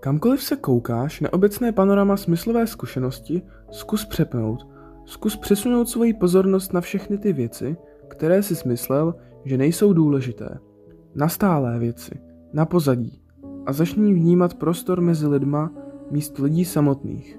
Kamkoliv se koukáš na obecné panorama smyslové zkušenosti, zkus přepnout. Zkus přesunout svoji pozornost na všechny ty věci, které si smyslel, že nejsou důležité. Na stálé věci, na pozadí. A začni vnímat prostor mezi lidma míst lidí samotných.